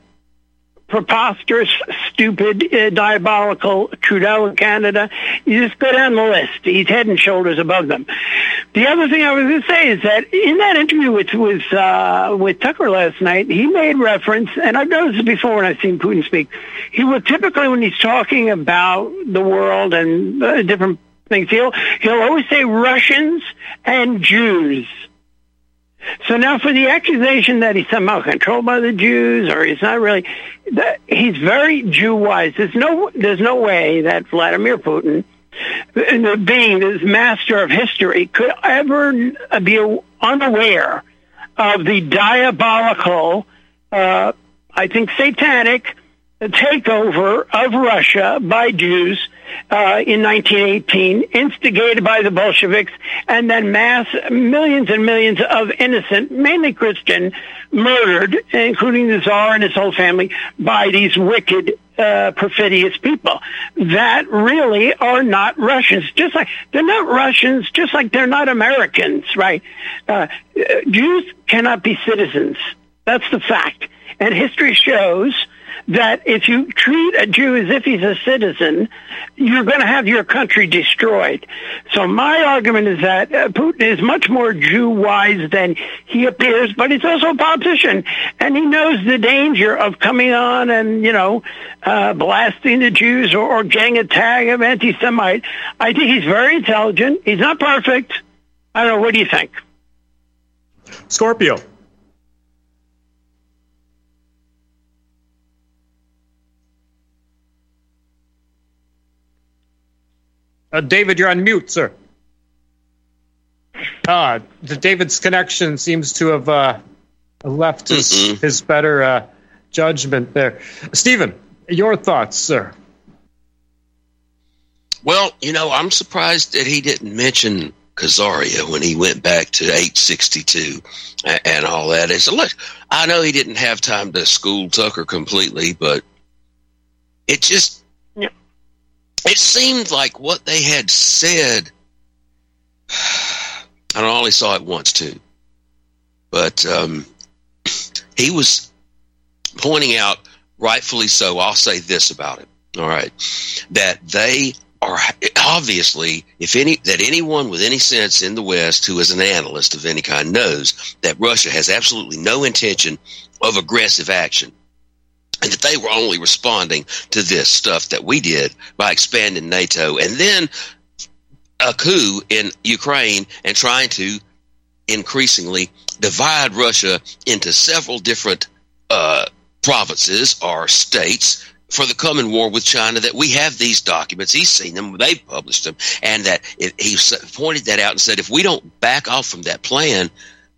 preposterous, stupid, uh, diabolical Trudeau in Canada. You just go down the list. He's head and shoulders above them. The other thing I was going to say is that in that interview with with uh, with Tucker last night, he made reference, and I've noticed it before when I've seen Putin speak. He will typically, when he's talking about the world and uh, different things, he'll he'll always say Russians and Jews. So now for the accusation that he's somehow controlled by the Jews or he's not really, that he's very Jew-wise. There's no, there's no way that Vladimir Putin, being this master of history, could ever be unaware of the diabolical, uh, I think satanic takeover of Russia by Jews uh, in 1918, instigated by the Bolsheviks, and then mass millions and millions of innocent, mainly Christian, murdered, including the Tsar and his whole family, by these wicked, uh, perfidious people that really are not Russians. Just like they're not Russians, just like they're not Americans, right? Uh, Jews cannot be citizens. That's the fact. And history shows that if you treat a Jew as if he's a citizen, you're going to have your country destroyed. So my argument is that uh, Putin is much more Jew-wise than he appears, but he's also a politician, and he knows the danger of coming on and, you know, uh, blasting the Jews or, or getting a tag of anti-Semite. I think he's very intelligent. He's not perfect. I don't know. What do you think? Scorpio. Uh, David, you're on mute, sir. Uh, the David's connection seems to have uh, left his, Mm-mm. his better uh, judgment there. Steven, your thoughts, sir? Well, you know, I'm surprised that he didn't mention Khazaria when he went back to 862 and, and all that. It's look, I know he didn't have time to school Tucker completely, but it just. It seemed like what they had said. I only saw it once too, but um, he was pointing out, rightfully so. I'll say this about it. All right, that they are obviously, if any, that anyone with any sense in the West who is an analyst of any kind knows that Russia has absolutely no intention of aggressive action. And that they were only responding to this stuff that we did by expanding NATO and then a coup in Ukraine and trying to increasingly divide Russia into several different uh, provinces or states for the coming war with China. That we have these documents, he's seen them, they've published them, and that it, he pointed that out and said, if we don't back off from that plan,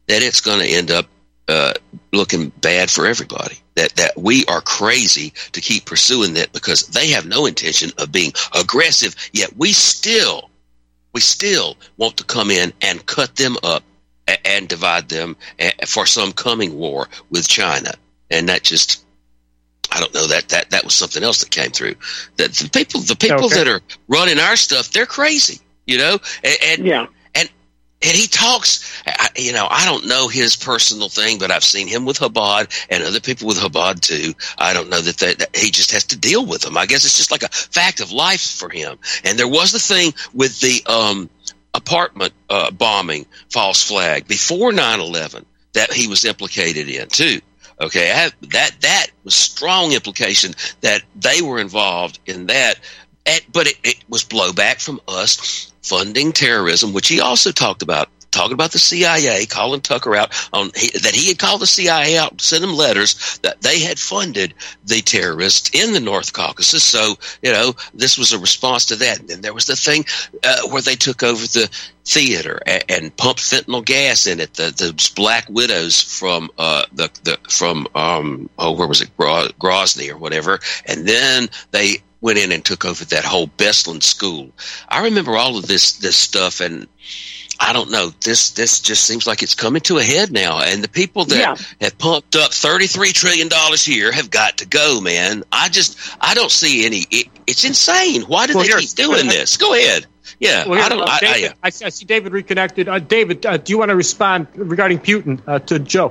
that it's going to end up uh, looking bad for everybody. That that we are crazy to keep pursuing that because they have no intention of being aggressive. Yet we still, we still want to come in and cut them up a- and divide them for some coming war with China. And that just, I don't know that that that was something else that came through. That the people, the people Okay. that are running our stuff, they're crazy. You know, and, and Yeah. And he talks. You know, I don't know his personal thing, but I've seen him with Chabad and other people with Chabad too. I don't know that, that, that he just has to deal with them. I guess it's just like a fact of life for him. And there was the thing with the um, apartment uh, bombing, false flag before 9-11 that he was implicated in too. Okay, have, that that was strong implication that they were involved in that, and, but it, it was blowback from us funding terrorism, which he also talked about. Talking about the CIA, calling Tucker out on he, that he had called the CIA out, sent him letters that they had funded the terrorists in the North Caucasus. So you know this was a response to that. And then there was the thing uh, where they took over the theater and, and pumped fentanyl gas in it. The the Black Widows from uh, the the from um oh where was it Gro- Grozny or whatever, and then they went in and took over that whole Beslan school. I remember all of this this stuff and. I don't know. This this just seems like it's coming to a head now, and the people that Yeah. have pumped up thirty three trillion dollars here have got to go, man. I just I don't see any. It, it's insane. Why do Well, they keep doing this? Go ahead. Yeah, Well, I don't. uh, I, I, David, I, I see David reconnected. Uh, David, uh, do you want to respond regarding Putin uh, to Joe?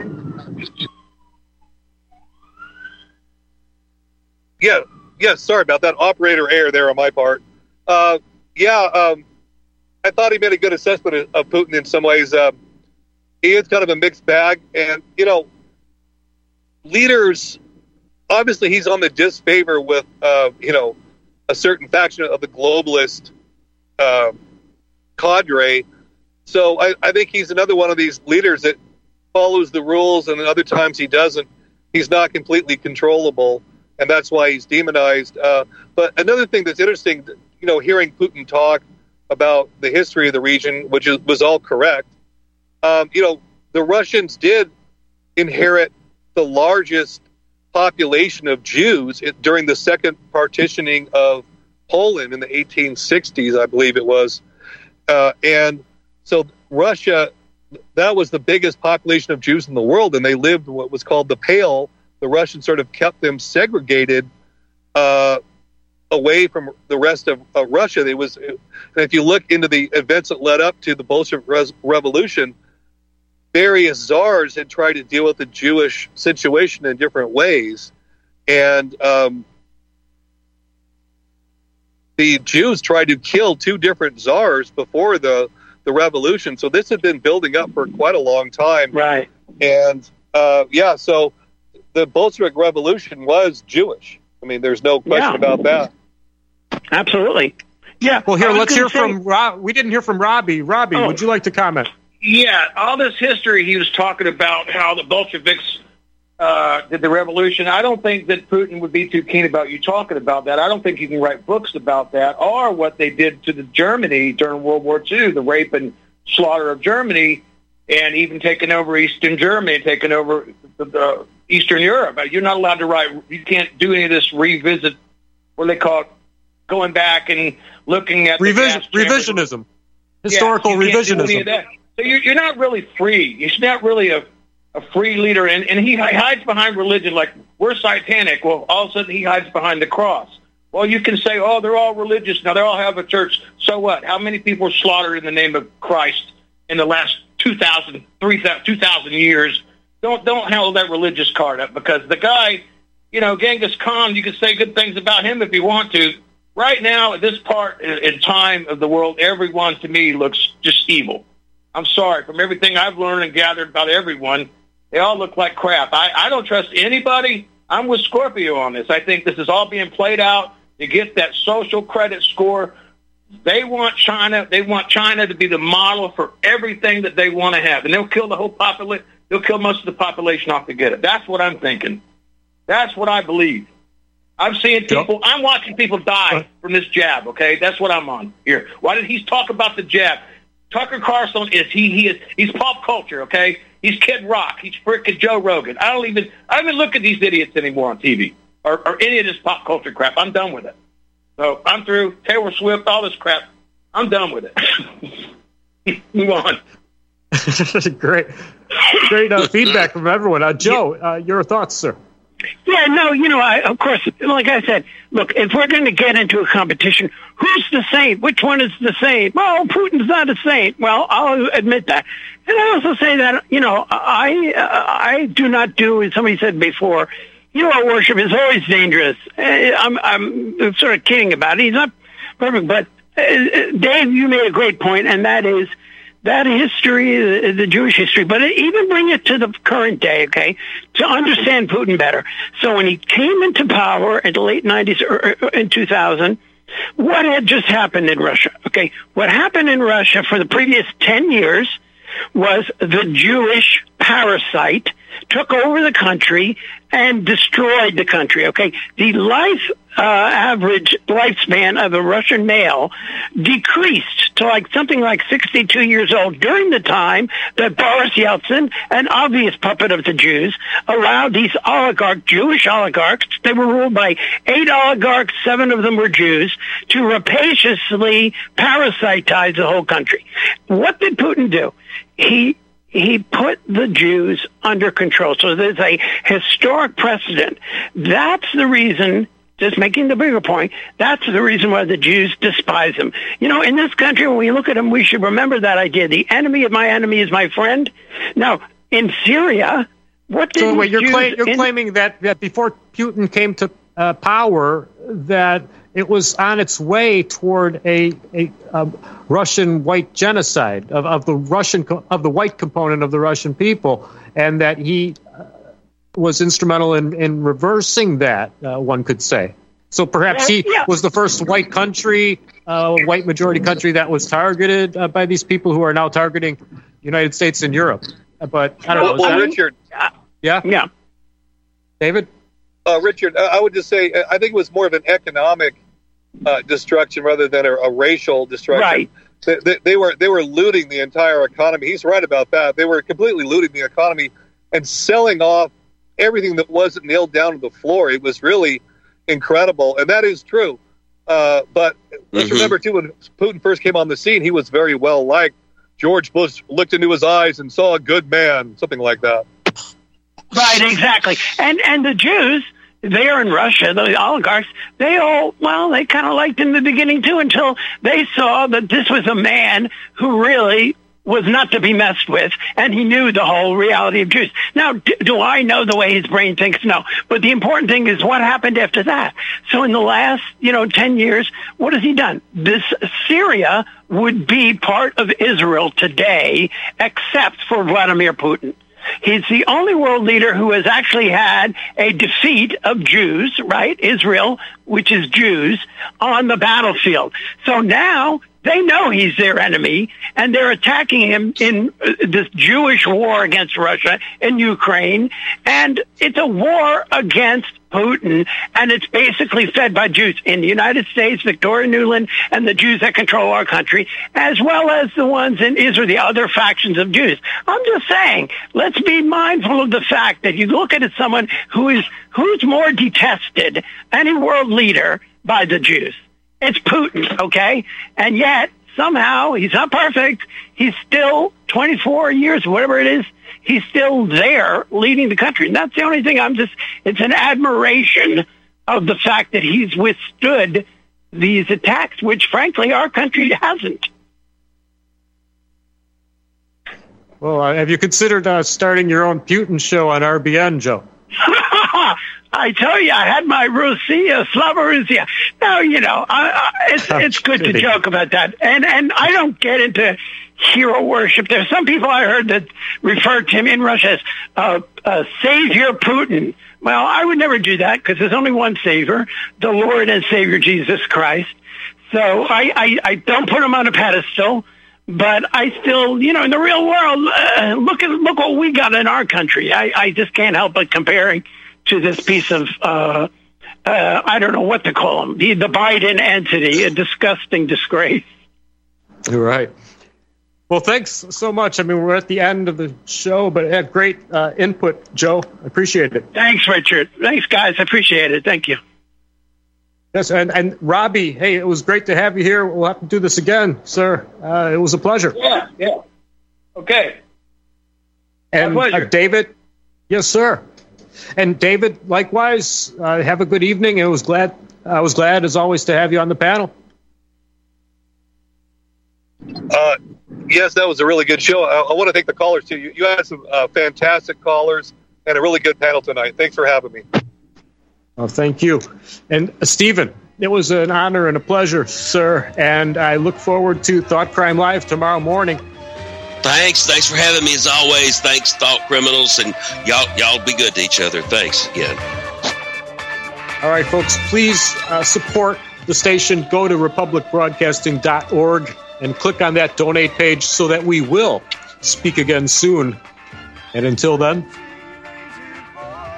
Yeah, yeah. Sorry about that. Operator error there on my part. Uh, yeah, um, I thought he made a good assessment of, of Putin in some ways. Um, he is kind of a mixed bag, and you know, leaders. Obviously, he's on the disfavor with uh, you know a certain faction of the globalist uh, cadre. So I, I think he's another one of these leaders that follows the rules, and other times he doesn't. He's not completely controllable and that's why he's demonized. Uh, but another thing that's interesting, you know, hearing Putin talk about the history of the region, which is, was all correct. Um, you know, the Russians did inherit the largest population of Jews during the second partitioning of Poland in the 1860s, I believe it was, uh, and so Russia. That was the biggest population of Jews in the world, and they lived what was called the Pale, the Russians sort of kept them segregated uh, away from the rest of, of Russia. They was, and if you look into the events that led up to the Bolshevik Res- Revolution, various czars had tried to deal with the Jewish situation in different ways, and um, the Jews tried to kill two different czars before the the revolution. So this had been building up for quite a long time. Right. And uh, yeah, so the Bolshevik Revolution was Jewish. I mean, there's no question Yeah. about that. Absolutely. Yeah. Well, here, let's hear say- from Rob. We didn't hear from Robbie. Robbie, Oh. would you like to comment? Yeah, all this history he was talking about how the Bolsheviks uh, did the revolution. I don't think that Putin would be too keen about you talking about that. I don't think you can write books about that or what they did to the Germany during World War II, the rape and slaughter of Germany, and even taking over Eastern Germany, and taking over the, the Eastern Europe. Uh, you're not allowed to write. You can't do any of this revisit. What they call it? Going back and looking at Revision, revisionism, historical Yeah, you can't do any of revisionism. So you're, you're not really free. You're not really a, a free leader. And, and he hides behind religion like we're satanic. Well, all of a sudden he hides behind the cross. Well, you can say, oh, they're all religious. Now they all have a church. So what? How many people were slaughtered in the name of Christ in the last 2,000, 3,000 2,000 years? Don't, don't hold that religious card up because the guy, you know, Genghis Khan, you can say good things about him if you want to. Right now, at this part in in time of the world, everyone to me looks just evil. I'm sorry. From everything I've learned and gathered about everyone, they all look like crap. I, I don't trust anybody. I'm with Scorpio on this. I think this is all being played out to get that social credit score. They want China. They want China to be the model for everything that they want to have, and they'll kill the whole population. They'll kill most of the population off to get it. That's what I'm thinking. That's what I believe. I'm seeing people. I'm watching people die from this jab. Okay, that's what I'm on here. Why did he talk about the jab? Tucker Carlson is he he is he's pop culture. Okay, he's Kid Rock. He's frickin' Joe Rogan. I don't even I don't even look at these idiots anymore on TV or, or any of this pop culture crap. I'm done with it. So I'm through. Taylor Swift, all this crap. I'm done with it. Move on. great, great uh, feedback from everyone. Uh, Joe, uh, your thoughts, sir? Yeah, no, you know, I, of course, like I said, look, if we're going to get into a competition, who's the saint? Which one is the saint? Well, Putin's not a saint. Well, I'll admit that. And I also say that, you know, I, uh, I do not do, as somebody said before, hero worship is always dangerous. Uh, I'm, I'm sort of kidding about it. He's not perfect, but uh, uh, Dave, you made a great point, and that is that history, the Jewish history, but even bring it to the current day, okay, to understand Putin better. So when he came into power in the late 90s or or in 2000, what had just happened in Russia? Okay, what happened in Russia for the previous 10 years was the Jewish parasite took over the country and destroyed the country. Okay, the life uh, average lifespan of a Russian male decreased to like something like 62 years old during the time that Boris Yeltsin, an obvious puppet of the Jews, allowed these oligarch Jewish oligarchs. They were ruled by eight oligarchs. Seven of them were Jews to rapaciously parasitize the whole country. What did Putin do? He he put the Jews under control. So there's a historic precedent. That's the reason, just making the bigger point, that's the reason why the Jews despise him. You know, in this country, when we look at him, we should remember that idea. The enemy of my enemy is my friend. Now, in Syria, what did So wait, you're, Jews you're in- claiming that, that before Putin came to uh, power, that it was on its way toward a, a, um Russian white genocide of, of the Russian of the white component of the Russian people, and that he uh, was instrumental in, in reversing that. Uh, one could say. So perhaps he was the first white country, uh, white majority country that was targeted uh, by these people who are now targeting the United States and Europe. Uh, But I don't know. Well, is well, that- Richard, yeah, yeah. David. uh, Richard, I I would just say uh, I think it was more of an economic uh, destruction rather than a, a racial destruction. Right. They, they, they were they were looting the entire economy. He's right about that. They were completely looting the economy and selling off everything that wasn't nailed down to the floor. It was really incredible, and that is true. Uh, but let's Mhm. remember too, when Putin first came on the scene, he was very well liked. George Bush looked into his eyes and saw a good man, something like that. Right, exactly. And and the Jews there in Russia, the oligarchs, they all well, they kind of liked him in the beginning too, until they saw that this was a man who really was not to be messed with, and he knew the whole reality of Jews. Now, d- do I know the way his brain thinks? No. But the important thing is what happened after that. So in the last, you know, 10 years, what has he done? This Syria would be part of Israel today, except for Vladimir Putin. He's the only world leader who has actually had a defeat of Jews, right? Israel, which is Jews, on the battlefield. So now they know he's their enemy and they're attacking him in uh, this Jewish war against Russia in Ukraine. And it's a war against Putin and it's basically fed by Jews in the United States, Victoria Nuland, and the Jews that control our country, as well as the ones in Israel, the other factions of Jews. I'm just saying, let's be mindful of the fact that you look at someone who is, who's more detested, any world leader by the Jews. It's Putin, okay? And yet, somehow, he's not perfect. He's still 24 years, whatever it is, he's still there leading the country. And that's the only thing I'm just, it's an admiration of the fact that he's withstood these attacks, which frankly our country hasn't. Well, uh, have you considered uh, starting your own Putin show on RBN, Joe? I tell you, I had my Russia, Slava Russia. Now, you know, I, I, it's, it's good to joke about that. And, and I don't get into hero worship. There's some people I heard that refer to him in Russia as uh, uh, Savior Putin. Well, I would never do that because there's only one Savior, the Lord and Savior Jesus Christ. So I, I, I don't put him on a pedestal, but I still, you know, in the real world, uh, look at look what we got in our country. I, I just can't help but comparing to this piece of. Uh, uh, I don't know what to call him. The, the Biden entity, a disgusting disgrace. You're right. Well, thanks so much. I mean, we're at the end of the show, but great uh, input, Joe. I appreciate it. Thanks, Richard. Thanks, guys. I appreciate it. Thank you. Yes, and, and Robbie, hey, it was great to have you here. We'll have to do this again, sir. Uh, it was a pleasure. Yeah, yeah. Okay. And uh, David, yes, sir. And David, likewise, uh, have a good evening. It was glad. I was glad, as always, to have you on the panel. Uh, yes, that was a really good show. I, I want to thank the callers too. You, you had some uh, fantastic callers and a really good panel tonight. Thanks for having me. Oh, thank you. And uh, Steven, it was an honor and a pleasure, sir. And I look forward to Thought Crime Live tomorrow morning. Thanks. Thanks for having me as always. Thanks, Thought Criminals, and y'all y'all be good to each other. Thanks again. All right, folks, please uh, support the station. Go to republicbroadcasting.org and click on that donate page so that we will speak again soon. And until then,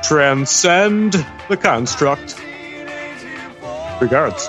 transcend the construct. Regards.